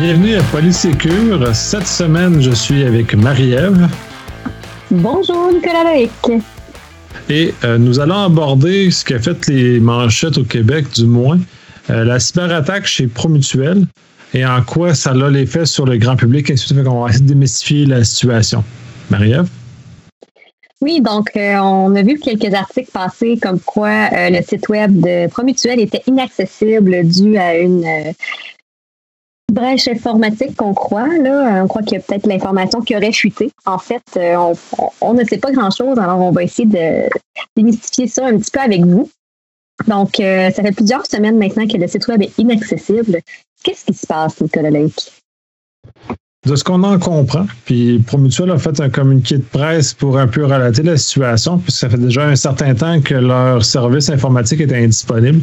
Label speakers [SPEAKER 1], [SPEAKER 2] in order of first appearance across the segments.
[SPEAKER 1] Bienvenue à Polysécure. Cette semaine, je suis avec Marie-Ève.
[SPEAKER 2] Bonjour, Nicolas Loïc.
[SPEAKER 1] Et euh, nous allons aborder ce qui a fait les manchettes au Québec, du moins, euh, la cyberattaque chez Promutuel et en quoi ça a l'effet sur le grand public. Et ainsi de On va essayer de démystifier la situation? Marie-Ève?
[SPEAKER 2] Oui, donc euh, on a vu quelques articles passer comme quoi le site web de Promutuel était inaccessible dû à une brèche informatique qu'on croit. Là. On croit qu'il y a peut-être l'information qui aurait chuté. En fait, euh, on, ne sait pas grand-chose, alors on va essayer de démystifier ça un petit peu avec vous. Donc, euh, ça fait plusieurs semaines maintenant que le site web est inaccessible. Qu'est-ce qui se passe, Nicolas Lake?
[SPEAKER 1] De ce qu'on en comprend, puis Promutuel a fait un communiqué de presse pour un peu relater la situation, puisque ça fait déjà un certain temps que leur service informatique est indisponible.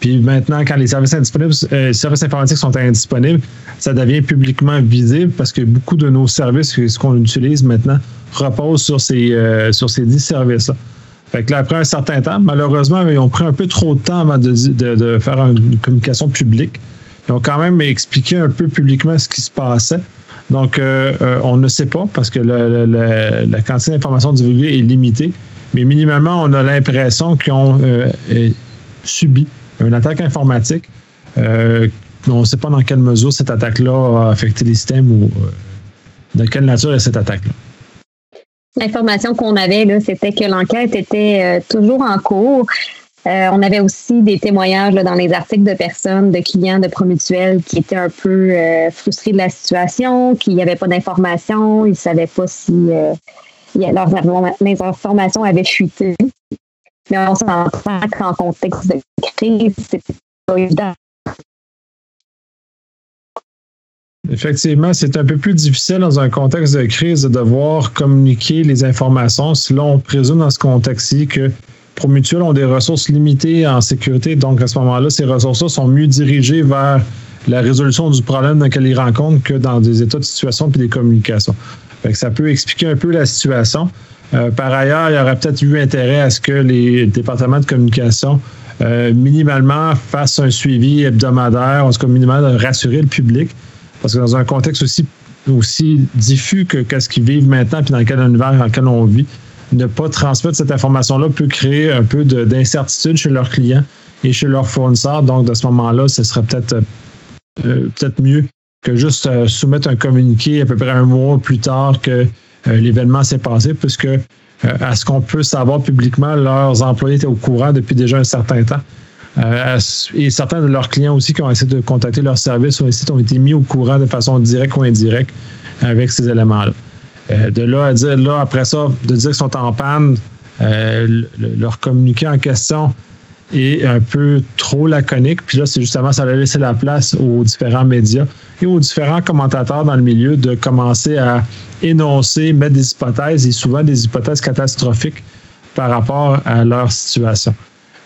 [SPEAKER 1] Puis maintenant, quand les services indisponibles, euh, services informatiques sont indisponibles, ça devient publiquement visible parce que beaucoup de nos services, ce qu'on utilise maintenant, reposent sur ces, euh, sur ces 10 services-là. Fait que là, après un certain temps, malheureusement, ils ont pris un peu trop de temps avant de, de, faire une communication publique. Ils ont quand même expliqué un peu publiquement ce qui se passait. Donc, euh, on ne sait pas parce que la quantité d'informations divulguées est limitée. Mais minimalement, on a l'impression qu'ils ont subi une attaque informatique. Euh, on ne sait pas dans quelle mesure cette attaque-là a affecté les systèmes ou euh, de quelle nature est cette attaque-là.
[SPEAKER 2] L'information qu'on avait, c'était que l'enquête était euh, toujours en cours. on avait aussi des témoignages dans les articles de personnes, de clients de Promutuel qui étaient un peu frustrés de la situation, qui n'avaient pas d'informations, ils ne savaient pas si leurs informations avaient chuté. Mais on s'entend qu'en contexte de crise, c'est pas évident.
[SPEAKER 1] Effectivement, c'est un peu plus difficile dans un contexte de crise de devoir communiquer les informations. Si l'on présume dans ce contexte-ci que Promutuel ont des ressources limitées en sécurité, donc à ce moment-là, ces ressources-là sont mieux dirigées vers la résolution du problème dans lequel ils rencontrent que dans des états de situation et des communications. ça peut expliquer un peu la situation. Euh, par ailleurs, il y aurait peut-être eu intérêt à ce que les départements de communication euh, minimalement fassent un suivi hebdomadaire, en tout cas minimalement rassurer le public, parce que dans un contexte aussi, aussi diffus que qu'est-ce qu'ils vivent maintenant, puis dans quel univers dans lequel on vit, ne pas transmettre cette information-là peut créer un peu d'incertitude chez leurs clients et chez leurs fournisseurs. Donc, de ce moment-là, ce serait peut-être euh, peut-être mieux que juste soumettre un communiqué à peu près un mois plus tard que l'événement s'est passé, puisque euh, à ce qu'on peut savoir publiquement, leurs employés étaient au courant depuis déjà un certain temps. Euh, et certains de leurs clients aussi qui ont essayé de contacter leur service ou ont été mis au courant de façon directe ou indirecte avec ces éléments-là. de là à dire, là, après ça, de dire qu'ils sont en panne, leur communiqué en question est un peu trop laconique. Puis là, c'est justement, ça a laissé la place aux différents médias et aux différents commentateurs dans le milieu de commencer à énoncer, mettre des hypothèses et souvent des hypothèses catastrophiques par rapport à leur situation.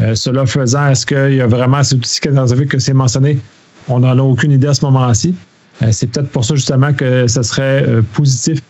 [SPEAKER 1] Euh, cela faisant, est-ce qu'il y a vraiment ces outils catastrophiques que c'est mentionné? On n'en a aucune idée à ce moment-ci. Euh, c'est peut-être pour ça justement que ce serait euh, positif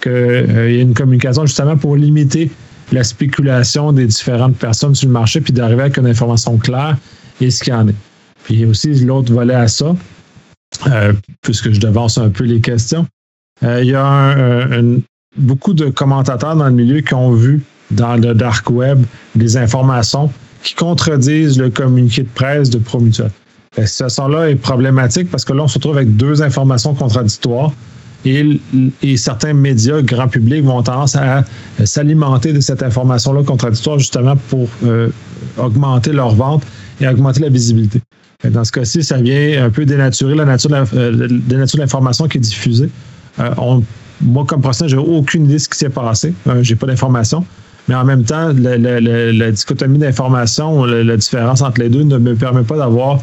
[SPEAKER 1] qu'il y ait une communication justement pour limiter la spéculation des différentes personnes sur le marché puis d'arriver avec une information claire et ce qu'il y en est. Puis aussi l'autre volet à ça, puisque je devance un peu les questions, euh, il y a beaucoup de commentateurs dans le milieu qui ont vu dans le dark web des informations qui contredisent le communiqué de presse de Promutuel. Cette situation-là est problématique parce que là, on se retrouve avec deux informations contradictoires et, certains médias, grand public, vont tendance à s'alimenter de cette information-là contradictoire justement pour euh, augmenter leur vente et augmenter la visibilité. Dans ce cas-ci, ça vient un peu dénaturer la nature de euh, l'information qui est diffusée. Euh, moi, comme professeur, j'ai aucune idée de ce qui s'est passé. Euh, j'ai pas d'informations. Mais en même temps, la, dichotomie d'informations, la, différence entre les deux ne me permet pas d'avoir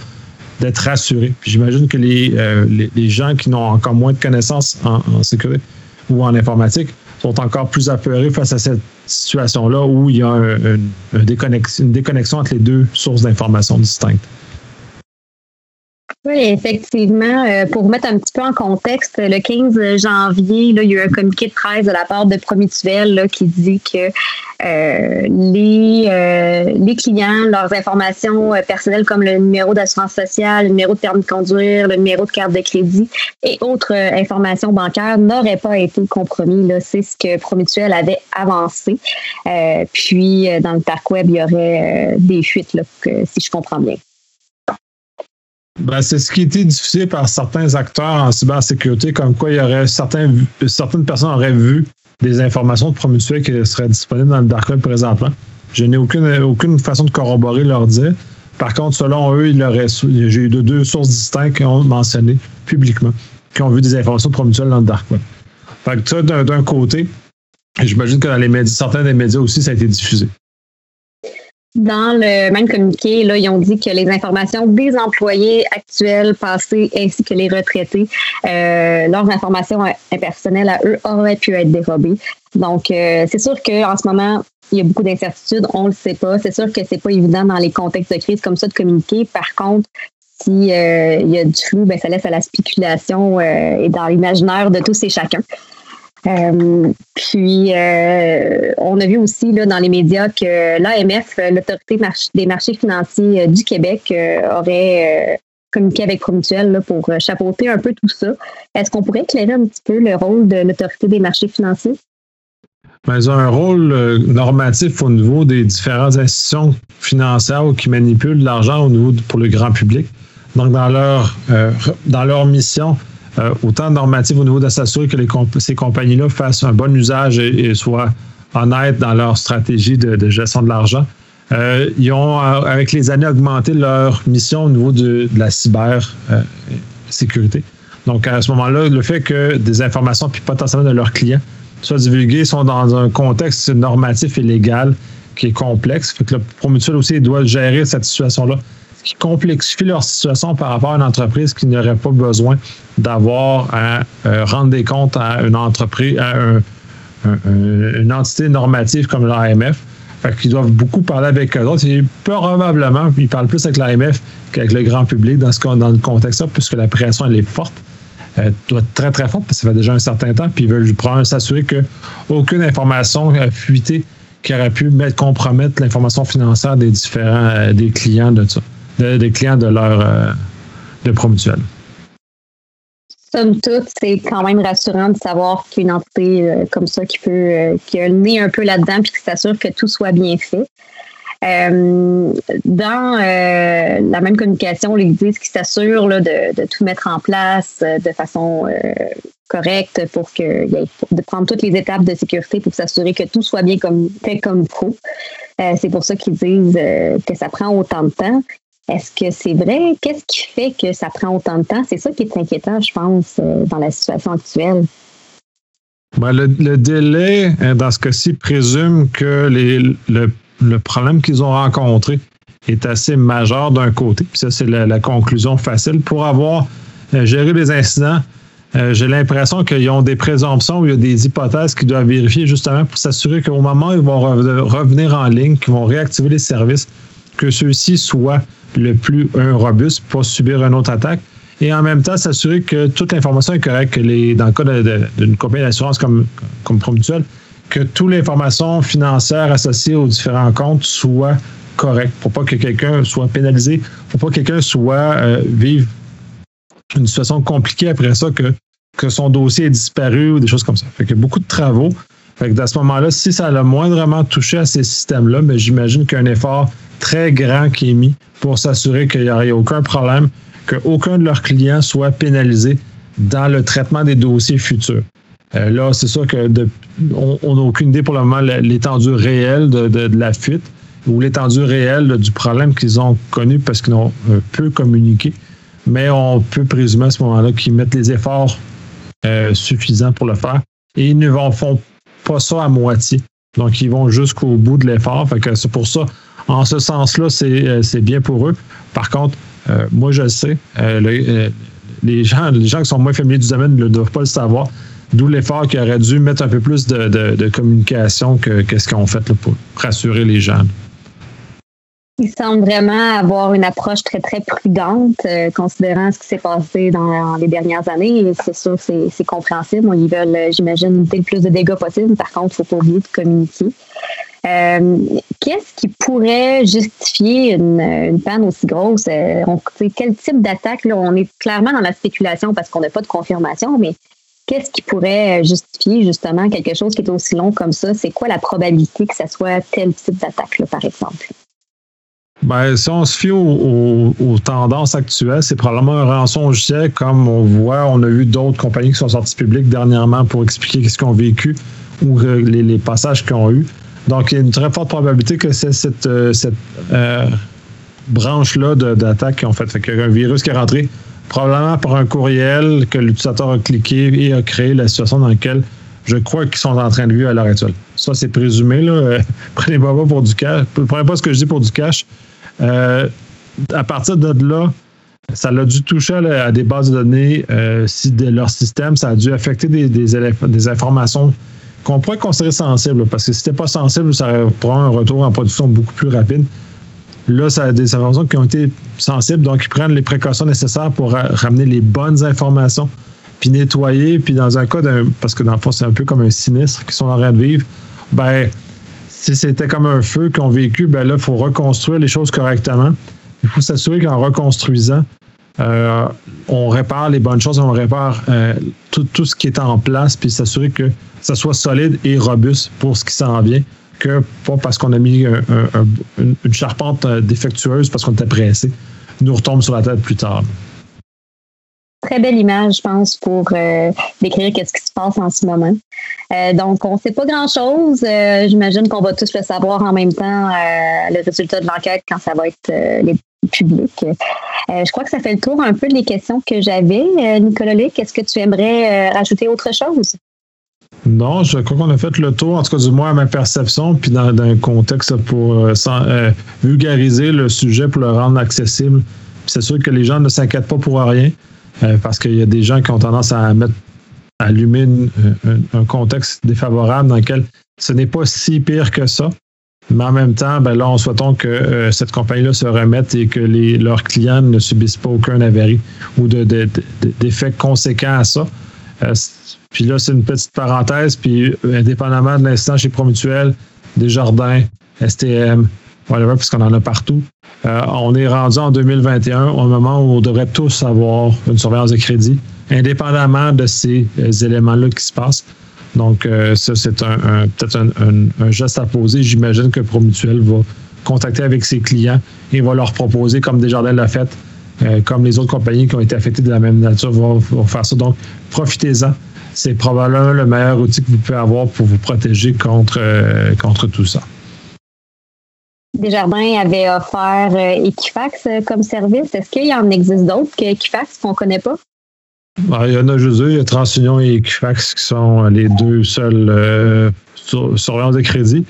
[SPEAKER 1] d'être rassuré. Puis j'imagine que euh, les, les, gens qui n'ont encore moins de connaissances en, sécurité ou en informatique sont encore plus apeurés face à cette situation-là où il y a une déconnexion entre les deux sources d'informations distinctes.
[SPEAKER 2] Oui, effectivement. Euh, pour mettre un petit peu en contexte, le 15 janvier, là, il y a eu un communiqué de presse de la part de Promutuel là, qui dit que euh, les, euh, les clients, leurs informations euh, personnelles comme le numéro d'assurance sociale, le numéro de permis de conduire, le numéro de carte de crédit et autres informations bancaires n'auraient pas été compromis. Là, c'est ce que Promutuel avait avancé. puis dans le dark web, il y aurait des fuites, là, si je comprends bien.
[SPEAKER 1] Ben, c'est ce qui été diffusé par certains acteurs en cybersécurité, comme quoi il y aurait certains, certaines personnes auraient vu des informations de Promutuel qui seraient disponibles dans le dark web présentement. Je n'ai aucune, aucune façon de corroborer leur dire. Par contre, selon eux, j'ai eu deux sources distinctes qui ont mentionné publiquement, qui ont vu des informations de Promutuel dans le dark web. Fait que ça, d'un côté, j'imagine que dans les médias, certains des médias aussi, ça a été diffusé.
[SPEAKER 2] Dans le même communiqué, là, ils ont dit que les informations des employés actuels, passés, ainsi que les retraités, euh, leurs informations impersonnelles à eux auraient pu être dérobées. Donc, euh, c'est sûr qu'en ce moment, il y a beaucoup d'incertitudes, on le sait pas. C'est sûr que c'est pas évident dans les contextes de crise comme ça de communiquer. Par contre, si euh, y a du flou, ben, ça laisse à la spéculation et dans l'imaginaire de tous et chacun. Euh, puis, euh, on a vu aussi là, dans les médias que l'AMF, l'Autorité des marchés financiers euh, du Québec, aurait communiqué avec Promutuel pour chapeauter un peu tout ça. Est-ce qu'on pourrait éclairer un petit peu le rôle de l'Autorité des marchés financiers?
[SPEAKER 1] Ben, ils ont un rôle normatif au niveau des différentes institutions financières qui manipulent l'argent au niveau pour le grand public. Donc, dans leur, dans leur mission, euh, autant normatif au niveau de s'assurer que ces compagnies-là fassent un bon usage et, soient honnêtes dans leur stratégie de, gestion de l'argent. Euh, ils ont, euh, avec les années, augmenté leur mission au niveau de, la cybersécurité. Donc, à ce moment-là, le fait que des informations, puis potentiellement de leurs clients, soient divulguées, sont dans un contexte normatif et légal qui est complexe. Fait que le Promutuel aussi doit gérer cette situation-là qui complexifie leur situation par rapport à une entreprise qui n'aurait pas besoin d'avoir à euh, rendre des comptes à une entreprise, à une entité normative comme l'AMF. Fait qu'ils doivent beaucoup parler avec eux autres. Et probablement, ils parlent plus avec l'AMF qu'avec le grand public dans, ce, dans le contexte-là, puisque la pression, elle est forte. Elle doit être très, très forte, parce que ça fait déjà un certain temps, puis ils veulent s'assurer qu'aucune information a fuité qui aurait pu mettre, compromettre l'information financière des différents euh, des clients de ça des clients de leur euh, de.
[SPEAKER 2] Somme toute, c'est quand même rassurant de savoir qu'une entité euh, comme ça qui peut euh, qui a le nez un peu là-dedans puis qui s'assure que tout soit bien fait. dans la même communication, ils disent qu'ils s'assurent de, tout mettre en place de façon correcte pour que de prendre toutes les étapes de sécurité pour s'assurer que tout soit bien comme fait comme il faut. c'est pour ça qu'ils disent que ça prend autant de temps. Est-ce que c'est vrai? Qu'est-ce qui fait que ça prend autant de temps? C'est ça qui est inquiétant, je pense, euh, dans la situation actuelle.
[SPEAKER 1] Ben, le, délai, hein, dans ce cas-ci, présume que le, problème qu'ils ont rencontré est assez majeur d'un côté. Puis ça, c'est la, conclusion facile. Pour avoir euh, géré les incidents, euh, j'ai l'impression qu'ils ont des présomptions ou il y a des hypothèses qu'ils doivent vérifier justement pour s'assurer qu'au moment où ils vont revenir en ligne, qu'ils vont réactiver les services, que ceux-ci soient le plus robuste pour subir une autre attaque. Et en même temps, s'assurer que toute l'information est correcte, que dans le cas d'une compagnie d'assurance comme, comme Promutuel, que toute l'information financière associée aux différents comptes soit correcte pour pas que quelqu'un soit pénalisé, pour pas que quelqu'un soit euh, vive une situation compliquée après ça, que, que son dossier est disparu ou des choses comme ça. Fait que beaucoup de travaux. Fait que à ce moment-là, si ça a le moindrement touché à ces systèmes-là, mais ben, j'imagine qu'un effort très grand qui est mis pour s'assurer qu'il n'y aurait aucun problème, qu'aucun de leurs clients soit pénalisé dans le traitement des dossiers futurs. Euh, là, c'est sûr que on n'a aucune idée pour le moment l'étendue réelle de, la fuite ou l'étendue réelle du problème qu'ils ont connu parce qu'ils ont euh, peu communiqué. Mais on peut présumer à ce moment-là qu'ils mettent les efforts euh, suffisants pour le faire. Et ils ne font pas ça à moitié. Donc, ils vont jusqu'au bout de l'effort. c'est pour ça, en ce sens-là, euh, c'est bien pour eux. Par contre, euh, moi, je le sais, euh, les, gens, les gens qui sont moins familiers du domaine ne doivent pas le savoir. D'où l'effort qui aurait dû mettre un peu plus de, communication que, ce qu'ils ont fait pour rassurer les gens.
[SPEAKER 2] Ils semblent vraiment avoir une approche très, très prudente, considérant ce qui s'est passé dans les dernières années. C'est sûr, c'est compréhensible. Ils veulent, j'imagine, éviter le plus de dégâts possible. Par contre, il faut pas oublier de communiquer. Qu'est-ce qui pourrait justifier une, panne aussi grosse? quel type d'attaque? On est clairement dans la spéculation parce qu'on n'a pas de confirmation, mais qu'est-ce qui pourrait justifier justement quelque chose qui est aussi long comme ça? C'est quoi la probabilité que ça soit tel type d'attaque, par exemple?
[SPEAKER 1] Ben, si on se fie aux, tendances actuelles, c'est probablement un rançon comme on voit, on a vu d'autres compagnies qui sont sorties publiques dernièrement pour expliquer ce qu'ils ont vécu ou les, passages qu'ils ont eu. Donc, il y a une très forte probabilité que c'est cette, euh, euh, branche-là d'attaque qui ont fait. Fait qu'il y a un virus qui est rentré probablement par un courriel que l'utilisateur a cliqué et a créé la situation dans laquelle je crois qu'ils sont en train de vivre à l'heure actuelle. Ça, c'est présumé. Là. Prenez pas pour du cash. Prenez pas ce que je dis pour du cash. Euh, à partir de là, ça a dû toucher à, des bases de données euh, si de leur système, ça a dû affecter des, informations qu'on pourrait considérer sensibles, parce que si c'était pas sensible, ça aurait un retour en production beaucoup plus rapide. Là, ça a des informations qui ont été sensibles, donc ils prennent les précautions nécessaires pour ramener les bonnes informations, puis nettoyer, puis dans un cas parce que dans le fond, c'est un peu comme un sinistre qu'ils sont en train de vivre, ben si c'était comme un feu qu'on vécu, ben là, il faut reconstruire les choses correctement. Il faut s'assurer qu'en reconstruisant, euh, on répare les bonnes choses, on répare euh, tout, ce qui est en place, puis s'assurer que ça soit solide et robuste pour ce qui s'en vient, que pas parce qu'on a mis une charpente euh, défectueuse parce qu'on était pressé, nous retombe sur la tête plus tard
[SPEAKER 2] très belle image, je pense, pour euh, décrire qu'est-ce qui se passe en ce moment. Euh, donc, on ne sait pas grand-chose. Euh, j'imagine qu'on va tous le savoir en même temps, le résultat de l'enquête, quand ça va être public. je crois que ça fait le tour un peu des questions que j'avais. Nicolas Luc, est-ce que tu aimerais rajouter autre chose?
[SPEAKER 1] Non, je crois qu'on a fait le tour, en tout cas du moins à ma perception, puis dans, un contexte pour vulgariser le sujet, pour le rendre accessible. C'est sûr que les gens ne s'inquiètent pas pour rien. Euh, parce qu'il y a des gens qui ont tendance à mettre allumer un, contexte défavorable dans lequel ce n'est pas si pire que ça. Mais en même temps, ben là, on souhaitons que euh, cette compagnie-là se remette et que les, leurs clients ne subissent pas aucun avarie ou d'effets de, conséquents à ça. Euh, puis là, c'est une petite parenthèse. Puis, indépendamment de l'instant chez Promutuel, Desjardins, STM, whatever, puisqu'on en a partout, euh, on est rendu en 2021 au moment où on devrait tous avoir une surveillance de crédit, indépendamment de ces euh, éléments-là qui se passent. Donc, euh, ça, c'est un, peut-être un, geste à poser. J'imagine que Promutuel va contacter avec ses clients et va leur proposer, comme Desjardins l'a fait, comme les autres compagnies qui ont été affectées de la même nature vont, faire ça. Donc, profitez-en. C'est probablement le meilleur outil que vous pouvez avoir pour vous protéger contre, contre tout ça.
[SPEAKER 2] Desjardins avait offert euh, Equifax euh, comme service. Est-ce qu'il y en existe d'autres qu'Equifax qu'on ne connaît pas?
[SPEAKER 1] Ah, il y en a juste deux. Il y a TransUnion et Equifax qui sont les deux seuls euh, surveillance de crédit.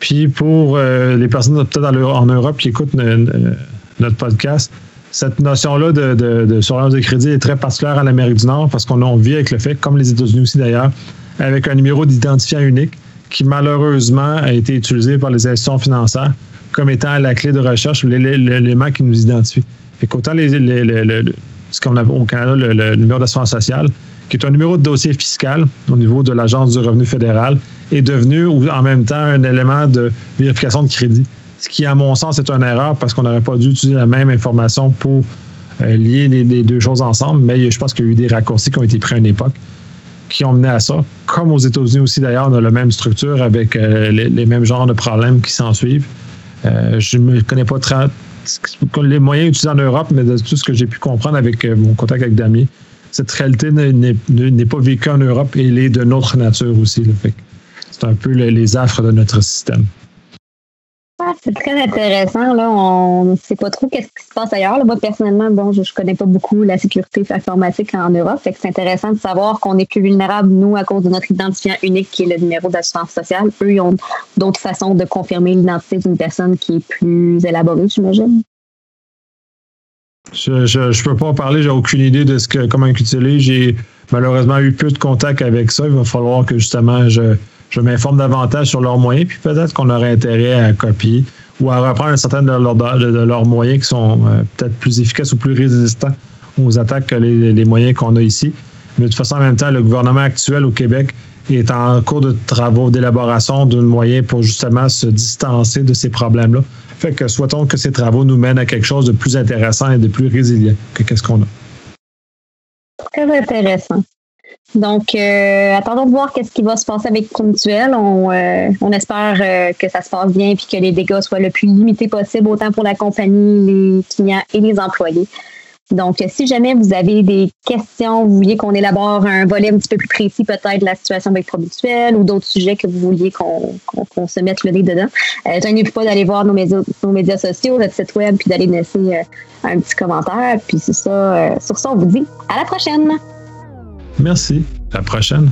[SPEAKER 1] Puis pour les personnes peut-être en Europe qui écoutent notre podcast, cette notion-là de, surveillance de crédit est très particulière en Amérique du Nord parce qu'on vit avec le fait, comme les États-Unis aussi d'ailleurs, avec un numéro d'identifiant unique qui malheureusement a été utilisé par les institutions financières comme étant la clé de recherche, l'élément qui nous identifie. Fait qu'autant les, ce qu'on a au Canada, le, numéro d'assurance sociale, qui est un numéro de dossier fiscal au niveau de l'Agence du revenu fédéral, est devenu en même temps un élément de vérification de crédit. Ce qui, à mon sens, est une erreur parce qu'on n'aurait pas dû utiliser la même information pour euh, lier les, deux choses ensemble, mais je pense qu'il y a eu des raccourcis qui ont été pris à une époque qui ont mené à ça. Comme aux États-Unis aussi, d'ailleurs, on a la même structure avec euh, les, les, mêmes genres de problèmes qui s'en suivent. Euh, je ne connais pas très, les moyens utilisés en Europe, mais de tout ce que j'ai pu comprendre avec euh, mon contact avec Damien, cette réalité n'est pas vécue en Europe et elle est de notre nature aussi. C'est un peu les affres de notre système
[SPEAKER 2] c'est très intéressant. Là. On ne sait pas trop qu'est-ce qui se passe ailleurs. Moi, personnellement, bon, je ne connais pas beaucoup la sécurité informatique en Europe. c'est intéressant de savoir qu'on est plus vulnérable, nous, à cause de notre identifiant unique qui est le numéro d'assurance sociale. Eux, ils ont d'autres façons de confirmer l'identité d'une personne qui est plus élaborée, j'imagine.
[SPEAKER 1] Je ne peux pas en parler, j'ai aucune idée de ce que comment utiliser. J'ai malheureusement eu peu de contact avec ça. Il va falloir que justement je je m'informe davantage sur leurs moyens, puis peut-être qu'on aurait intérêt à copier ou à reprendre un certain de, leurs moyens qui sont euh, peut-être plus efficaces ou plus résistants aux attaques que les, moyens qu'on a ici. Mais de toute façon, en même temps, le gouvernement actuel au Québec est en cours de travaux d'élaboration d'un moyen pour justement se distancer de ces problèmes-là. Fait que souhaitons que ces travaux nous mènent à quelque chose de plus intéressant et de plus résilient que qu'est-ce qu'on a.
[SPEAKER 2] Très intéressant. Donc, euh, attendons de voir qu'est-ce qui va se passer avec. On, euh, on espère euh, que ça se passe bien et que les dégâts soient le plus limités possible, autant pour la compagnie, les clients et les employés. Donc, si jamais vous avez des questions, vous vouliez qu'on élabore un volet un petit peu plus précis peut-être de la situation avec Promutuel ou d'autres sujets que vous vouliez qu'on se mette le nez dedans, euh, n'hésitez pas d'aller voir nos médias, sociaux, notre site web, puis d'aller laisser un petit commentaire. Puis c'est ça, sur ça, on vous dit à la prochaine.
[SPEAKER 1] Merci. À la prochaine.